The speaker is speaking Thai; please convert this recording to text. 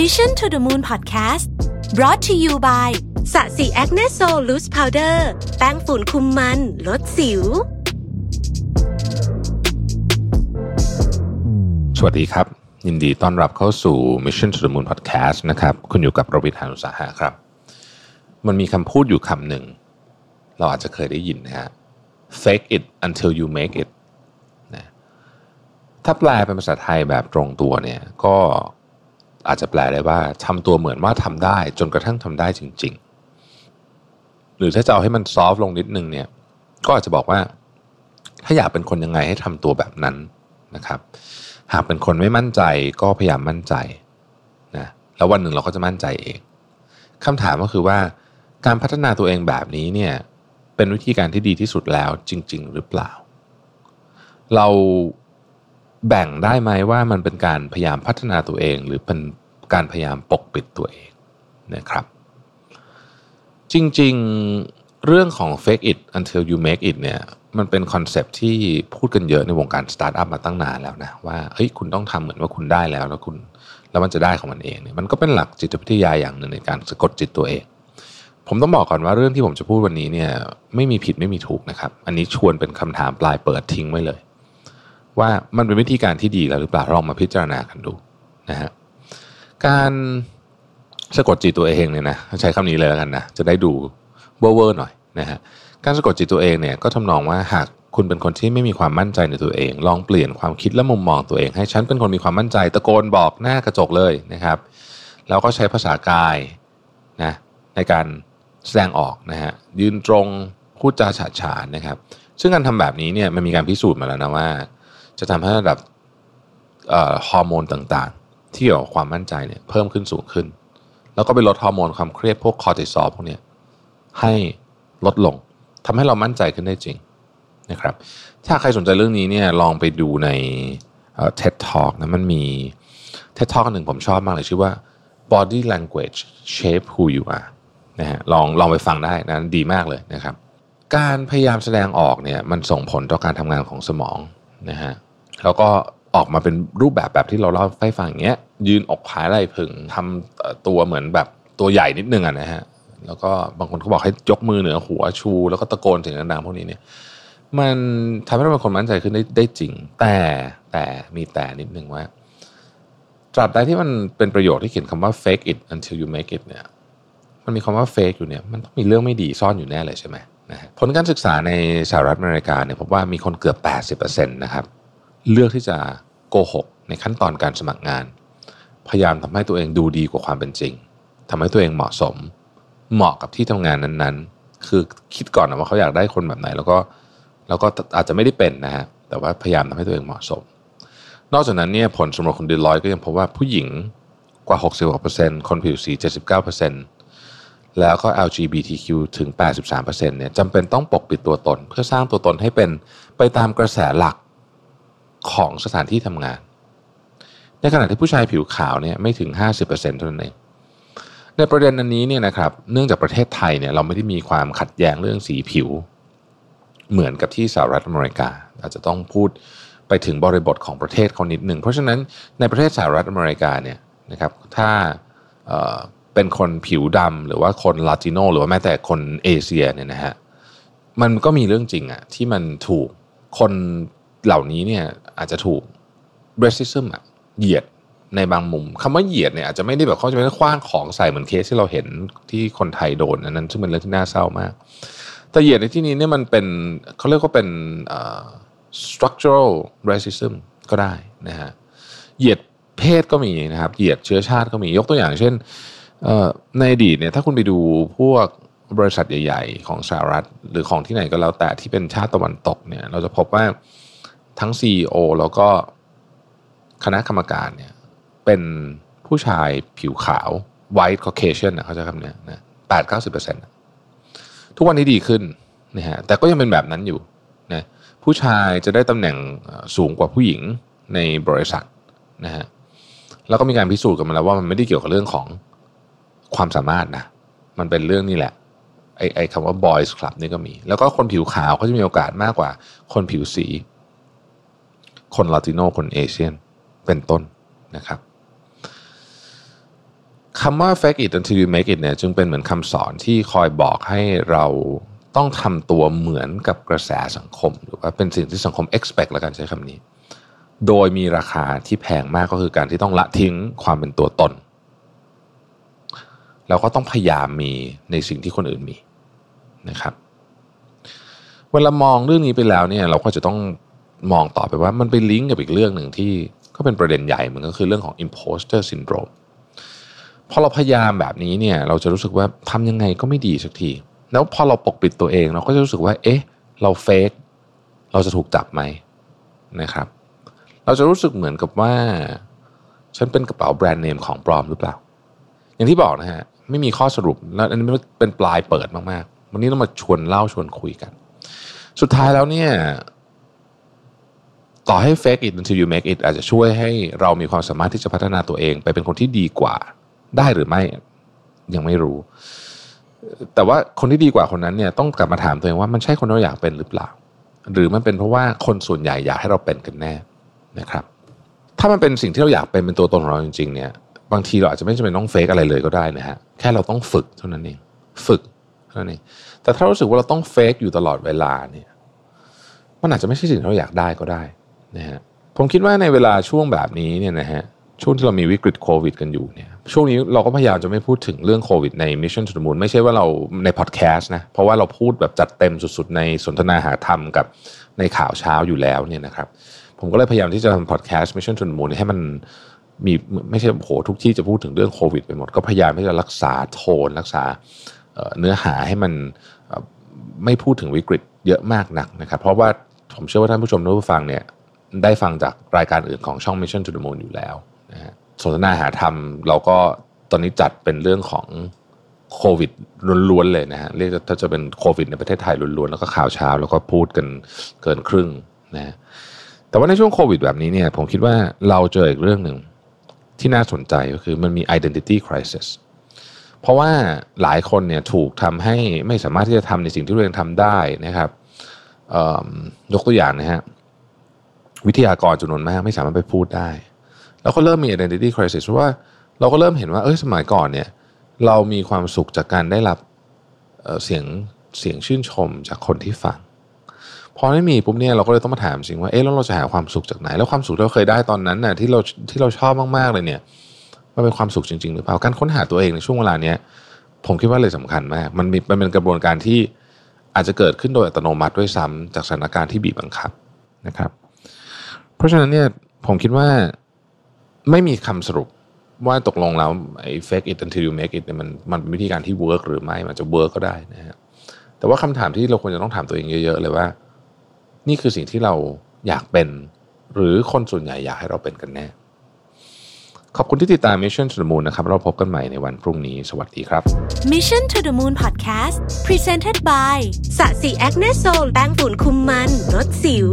Mission to the Moon Podcast brought to you by Sasi Acne Sol Loose Powder แป้งฝุ่นคุมมัน ลดสิว สวัสดีครับ ยินดีต้อนรับเข้าสู่ Mission to the Moon Podcast นะครับ คุณอยู่กับผมรวิศ หาญอุตสาหะครับ มันมีคำพูดอยู่คำหนึ่ง เราอาจจะเคยได้ยินนะฮะ fake it until you make it นะถ้าแปลเป็นภาษาไทยแบบตรงตัวเนี่ย ก็ อาจจะแปลได้ว่าทำตัวเหมือนว่าทำได้ จนกระทั่งทำได้จริง ๆ หรือถ้าจะเอาให้มันซอฟลงนิดนึงเนี่ยก็อาจจะบอกว่า ถ้าอยากเป็นคนยังไงให้ทำตัวแบบนั้นนะครับ หากเป็นคนไม่มั่นใจก็พยายามมั่นใจนะแล้ววันหนึ่งเราก็จะมั่นใจเองคำถามก็คือว่าการพัฒนาตัวเองแบบนี้เนี่ยเป็นวิธีการที่ดีที่สุดแล้วจริง ๆ หรือเปล่า เรา แบ่งได้ไหมว่ามันเป็นการพยายามพัฒนาตัวเอง หรือเป็นการพยายามปกปิดตัวเองนะครับ จริงๆเรื่องของ fake it until you make it เนี่ยมันเป็น concept ที่พูดกันเยอะในวงการสตาร์ทอัพมาตั้งนานแล้วนะว่าเฮ้ยคุณต้องทำเหมือนว่าคุณได้แล้วแล้วคุณแล้วมันจะได้ของมันเองเนี่ยมันก็เป็นหลักจิตวิทยาอย่างหนึ่งในการสะกดจิตตัวเอง ผมต้องบอกก่อนว่าเรื่องที่ผมจะพูดวันนี้เนี่ยไม่มีผิดไม่มีถูกนะครับ อันนี้ชวนเป็นคำถามปลายเปิดทิ้งไว้เลย ว่ามันเป็นวิธีการที่ดีแล้วหรือเปล่าลองมาพิจารณากันดูนะฮะการสะกดจิตตัวเองเนี่ยนะใช้คำนี้เลยแล้วกันนะจะได้ดูเวอร์หน่อยนะฮะการสะกดจิตตัวเองเนี่ยก็ทำนองว่าหากคุณเป็นคนที่ไม่มีความมั่นใจในตัวเอง ลองเปลี่ยนความคิดและมุมมองตัวเอง ให้ฉันเป็นคนมีความมั่นใจตะโกนบอกหน้ากระจกเลยนะครับ แล้วก็ใช้ภาษากายนะในการแสดงออกนะฮะยืนตรงพูดจาฉาฉานนะครับ ซึ่งการทำแบบนี้เนี่ยมันมีการพิสูจน์มาแล้วนะว่า จะทำให้ระดับฮอร์โมนต่างๆ ที่เกี่ยวกับความมั่นใจเนี่ยเพิ่มขึ้นสูงขึ้น แล้วก็ไปลดฮอร์โมนความเครียดพวกคอร์ติซอลพวกนี้ให้ลดลงทำให้เรามั่นใจขึ้นได้จริงนะครับ ถ้าใครสนใจเรื่องนี้เนี่ยลองไปดูใน TED Talk นะมันมี TED Talk หนึ่งผมชอบมากเลยชื่อว่า body language shape who you are นะฮะลองลองไปฟังได้นะดีมากเลยนะครับ การพยายามแสดงออกเนี่ยมันส่งผลต่อการทำงานของสมองนะฮะ แล้วก็ออกมาเป็นรูปแบบแบบที่เราเล่าให้ฟังอย่างเงี้ย ยืนอกผายไหล่ผึ่งทำตัวเหมือนแบบตัวใหญ่นิดนึงอะนะฮะ แล้วก็บางคนเขาบอกให้ยกมือเหนือหัวชู แล้วก็ตะโกนเสียงดังๆพวกนี้เนี่ย มันทำให้เราเป็นคนมั่นใจขึ้นได้ได้จริง แต่แต่มีแต่นิดนึงว่าตราบใดที่มันเป็นประโยคที่เขียนคำว่า fake it until you make it เนี่ย มันมีคำว่า fake อยู่เนี่ย มันต้องมีเรื่องไม่ดีซ่อนอยู่แน่เลยใช่ไหมนะผลการศึกษาในสหรัฐอเมริกาเนี่ยพบว่ามีคนเกือบ 80%นะครับ เลือกที่จะโกหกในขั้นตอนการสมัครงาน พยายามทำให้ตัวเองดูดีกว่าความเป็นจริงทำให้ตัวเองเหมาะสม เหมาะกับที่ทำงานนั้นๆ คือคิดก่อนนะว่าเขาอยากได้คนแบบไหน แล้วก็แล้วก็อาจจะไม่ได้เป็นนะฮะแต่ว่าพยายามทำให้ตัวเองเหมาะสม นอกจากนั้นเนี่ยผลสำรวจของดีลอยก็ยังพบว่าผู้หญิงกว่า 60%คนผิวสี 79%แล้วก็ LGBTQ ถึง 83%เนี่ยจำเป็นต้องปกปิดตัวตน เพื่อสร้างตัวตนให้เป็นไปตามกระแสหลัก ของสถานที่ทำงาน ในขณะที่ผู้ชายผิวขาวเนี่ยไม่ถึง 50%เท่านั้นเองในประเด็นอันนี้เนี่ยนะครับเนื่องจากประเทศไทยเนี่ยเราไม่ได้มีความขัดแย้งเรื่องสีผิว เหมือนกับที่สหรัฐอเมริกา อาจจะต้องพูดไปถึงบริบทของประเทศเขานิดหนึ่ง เพราะฉะนั้นในประเทศสหรัฐอเมริกาเนี่ยนะครับถ้าเเป็นคนผิวดำหรือว่าคนลาติโนหรือว่าแม้แต่คนเอเชียเนี่ยนะฮะมันก็มีเรื่องจริงอะที่มันถูกคน เหล่านี้เนี่ยอาจจะถูก racism อะเหยียดในบางมุมคำว่าเหยียดเนี่ยอาจจะไม่ได้แบบเขาจะไม่ได้คว้างของใส่เหมือนเคสที่เราเห็นที่คนไทยโดนอันนั้นซึ่งเป็นเรื่องที่น่าเศร้ามาก แต่เหยียดในที่นี้เนี่ยมันเป็นเขาเรียกว่าเป็น structural racism ก็ได้นะฮะเหยียดเพศก็มีนะครับ เหยียดเชื้อชาติก็มียกตัวอย่างเช่นในอดีตเนี่ยถ้าคุณไปดูพวกบริษัทใหญ่ ๆ ของสหรัฐ หรือของที่ไหนก็แล้วแต่ที่เป็นชาติตะวันตกเนี่ยเราจะพบว่า ทั้ง CEO แล้วก็คณะกรรมการเนี่ยเป็นผู้ชายผิวขาว white Caucasian นะเขาจะคำนี้นะแปดเก้าสิบเปอร์เซ็นต์ทุกวันนี้ดีขึ้นนะฮะแต่ก็ยังเป็นแบบนั้นอยู่นะผู้ชายจะได้ตำแหน่งสูงกว่าผู้หญิงในบริษัทนะฮะแล้วก็มีการพิสูจน์กันมาแล้วว่ามันไม่ได้เกี่ยวกับเรื่องของความสามารถนะมันเป็นเรื่องนี่แหละไอ้ไอ้คำว่า boys club นี่ก็มี แล้วก็คนผิวขาวเขาจะมีโอกาสมากกว่าคนผิวสี คนลาติโนคนเอเชียนเป็นต้นนะครับคำว่า fake it until you make it เนี่ยจึงเป็นเหมือนคำสอนที่คอยบอกให้เราต้องทำตัวเหมือนกับกระแสสังคม หรือว่าเป็นสิ่งที่สังคม expect แล้วกันใช้คำนี้ โดยมีราคาที่แพงมากก็คือการที่ต้องละทิ้งความเป็นตัวตน เราก็ต้องพยายามมีในสิ่งที่คนอื่นมีนะครับ เวลามองเรื่องนี้ไปแล้วเนี่ยเราก็จะต้อง มองต่อไปว่ามันไปลิงก์กับอีกเรื่องหนึ่งที่ก็เป็นประเด็นใหญ่มันก็คือเรื่องของ imposter syndrome พอเราพยายามแบบนี้เนี่ยเราจะรู้สึกว่าทำยังไงก็ไม่ดีสักที แล้วพอเราปกปิดตัวเองเราก็จะรู้สึกว่า เอ๊ะ เราเฟกเราจะถูกจับไหมนะครับ เราจะรู้สึกเหมือนกับว่า ฉันเป็นกระเป๋าแบรนด์เนมของปลอมหรือเปล่า อย่างที่บอกนะฮะไม่มีข้อสรุปแล้วอันนี้เป็นปลายเปิดมากๆ วันนี้เรามาชวนเล่าชวนคุยกัน สุดท้ายแล้วเนี่ย ต่อให้ fake it until you make it อาจจะช่วยให้เรามีความสามารถที่จะพัฒนาตัวเอง ไปเป็นคนที่ดีกว่า ได้หรือไม่ ยังไม่รู้ แต่ว่าคนที่ดีกว่าคนนั้นเนี่ยต้องกลับมาถามตัวเองว่ามันใช่คนที่เราอยากเป็นหรือเปล่า หรือมันเป็นเพราะว่าคนส่วนใหญ่อยากให้เราเป็นกันแน่นะครับ ถ้ามันเป็นสิ่งที่เราอยากเป็นเป็นตัวตนของเราจริงๆเนี่ย บางทีเราอาจจะไม่จำเป็นต้องเฟกอะไรเลยก็ได้นะฮะแค่เราต้องฝึกเท่านั้นเองฝึกเท่านั้นเองแต่ถ้ารู้สึกว่าเราต้องเฟกอยู่ตลอดเวลาเนี่ยมันอาจจะไม่ใช่สิ่งที่เราอยากได้ก็ได้ นะฮะผมคิดว่าในเวลาช่วงแบบนี้เนี่ยนะฮะช่วงที่เรามีวิกฤตโควิดกันอยู่เนี่ยช่วงนี้เราก็พยายามจะไม่พูดถึงเรื่องโควิดใน Mission to the Moon ไม่ใช่ว่าเราในพอดแคสต์นะเพราะว่าเราพูดแบบจัดเต็มสุดๆ ในสนทนาหาธรรมกับในข่าวเช้าอยู่แล้วเนี่ยนะครับผมก็เลยพยายามที่จะทำพอดแคสต์ Mission to the Moon ให้มันมีไม่ใช่โหทุกที่จะพูดถึงเรื่องโควิดไปหมด ก็พยายามที่จะรักษาโทนรักษาเนื้อหาให้มันไม่พูดถึงวิกฤตเยอะมากนักนะครับ เพราะว่าผมเชื่อว่าท่านผู้ชมท่านผู้ฟังเนี่ย ได้ฟังจากรายการอื่นของช่อง Mission to the Moon อยู่แล้วนะฮะสนทนาหาธรรมเราก็ตอนนี้จัดเป็นเรื่องของโควิดล้วนๆเลยนะฮะเรียกถ้าจะเป็นโควิดในประเทศไทยล้วนๆ แล้วก็ข่าวเช้าแล้วก็พูดกันเกินครึ่งนะแต่ว่าในช่วงโควิดแบบนี้เนี่ยผมคิดว่าเราเจออีกเรื่องหนึ่งที่น่าสนใจก็คือมันมี identity crisis เพราะว่าหลายคนเนี่ยถูกทำให้ไม่สามารถที่จะทำในสิ่งที่ตัวเองทำได้นะครับยกตัวอย่างนะฮะ วิทยากรจำนวนมากไม่สามารถไปพูดได้ แล้วก็เริ่มมี identity crisis เพราะว่าเราก็เริ่มเห็นว่าเอ้ยสมัยก่อนเนี่ยเรามีความสุขจากการได้รับเสียงเสียงชื่นชมจากคนที่ฟังพอไม่มีปุ๊บเนี่ยเราก็เลยต้องมาถามจริงว่าเอ๊ะแล้วเราจะหาความสุขจากไหน แล้วความสุขที่เราเคยได้ตอนนั้นน่ะที่เราที่เราชอบมากๆเลยเนี่ยมันเป็นความสุขจริง ๆ หรือเปล่าการค้นหาตัวเองในช่วงเวลาเนี้ยผมคิดว่าเลยสำคัญมากมันมีมันเป็นกระบวนการที่อาจจะเกิดขึ้นโดยอัตโนมัติด้วยซ้ำจากสถานการณ์ที่บีบบังคับนะครับ ราะฉะนั้นเนี่ยผมคิดว่าไม่มีคำสรุปว่าตกลงแล้วไอ้ fake it until you make it เนี่ยมันมันเป็นวิธีการที่ work หรือไม่มันจะ work ก็ได้นะฮะแต่ว่าคำถามที่เราควรจะต้องถามตัวเองเยอะ ๆ เลยว่า นี่คือสิ่งที่เราอยากเป็น หรือคนส่วนใหญ่อยากให้เราเป็นกันแน่ ขอบคุณที่ติดตาม Mission to the Moon นะครับ เราพบกันใหม่ในวันพรุ่งนี้ สวัสดีครับ Mission to the Moon Podcast Presented by สะสีแอคเนโซลแป้งฝุ่นคุมมันลดสิว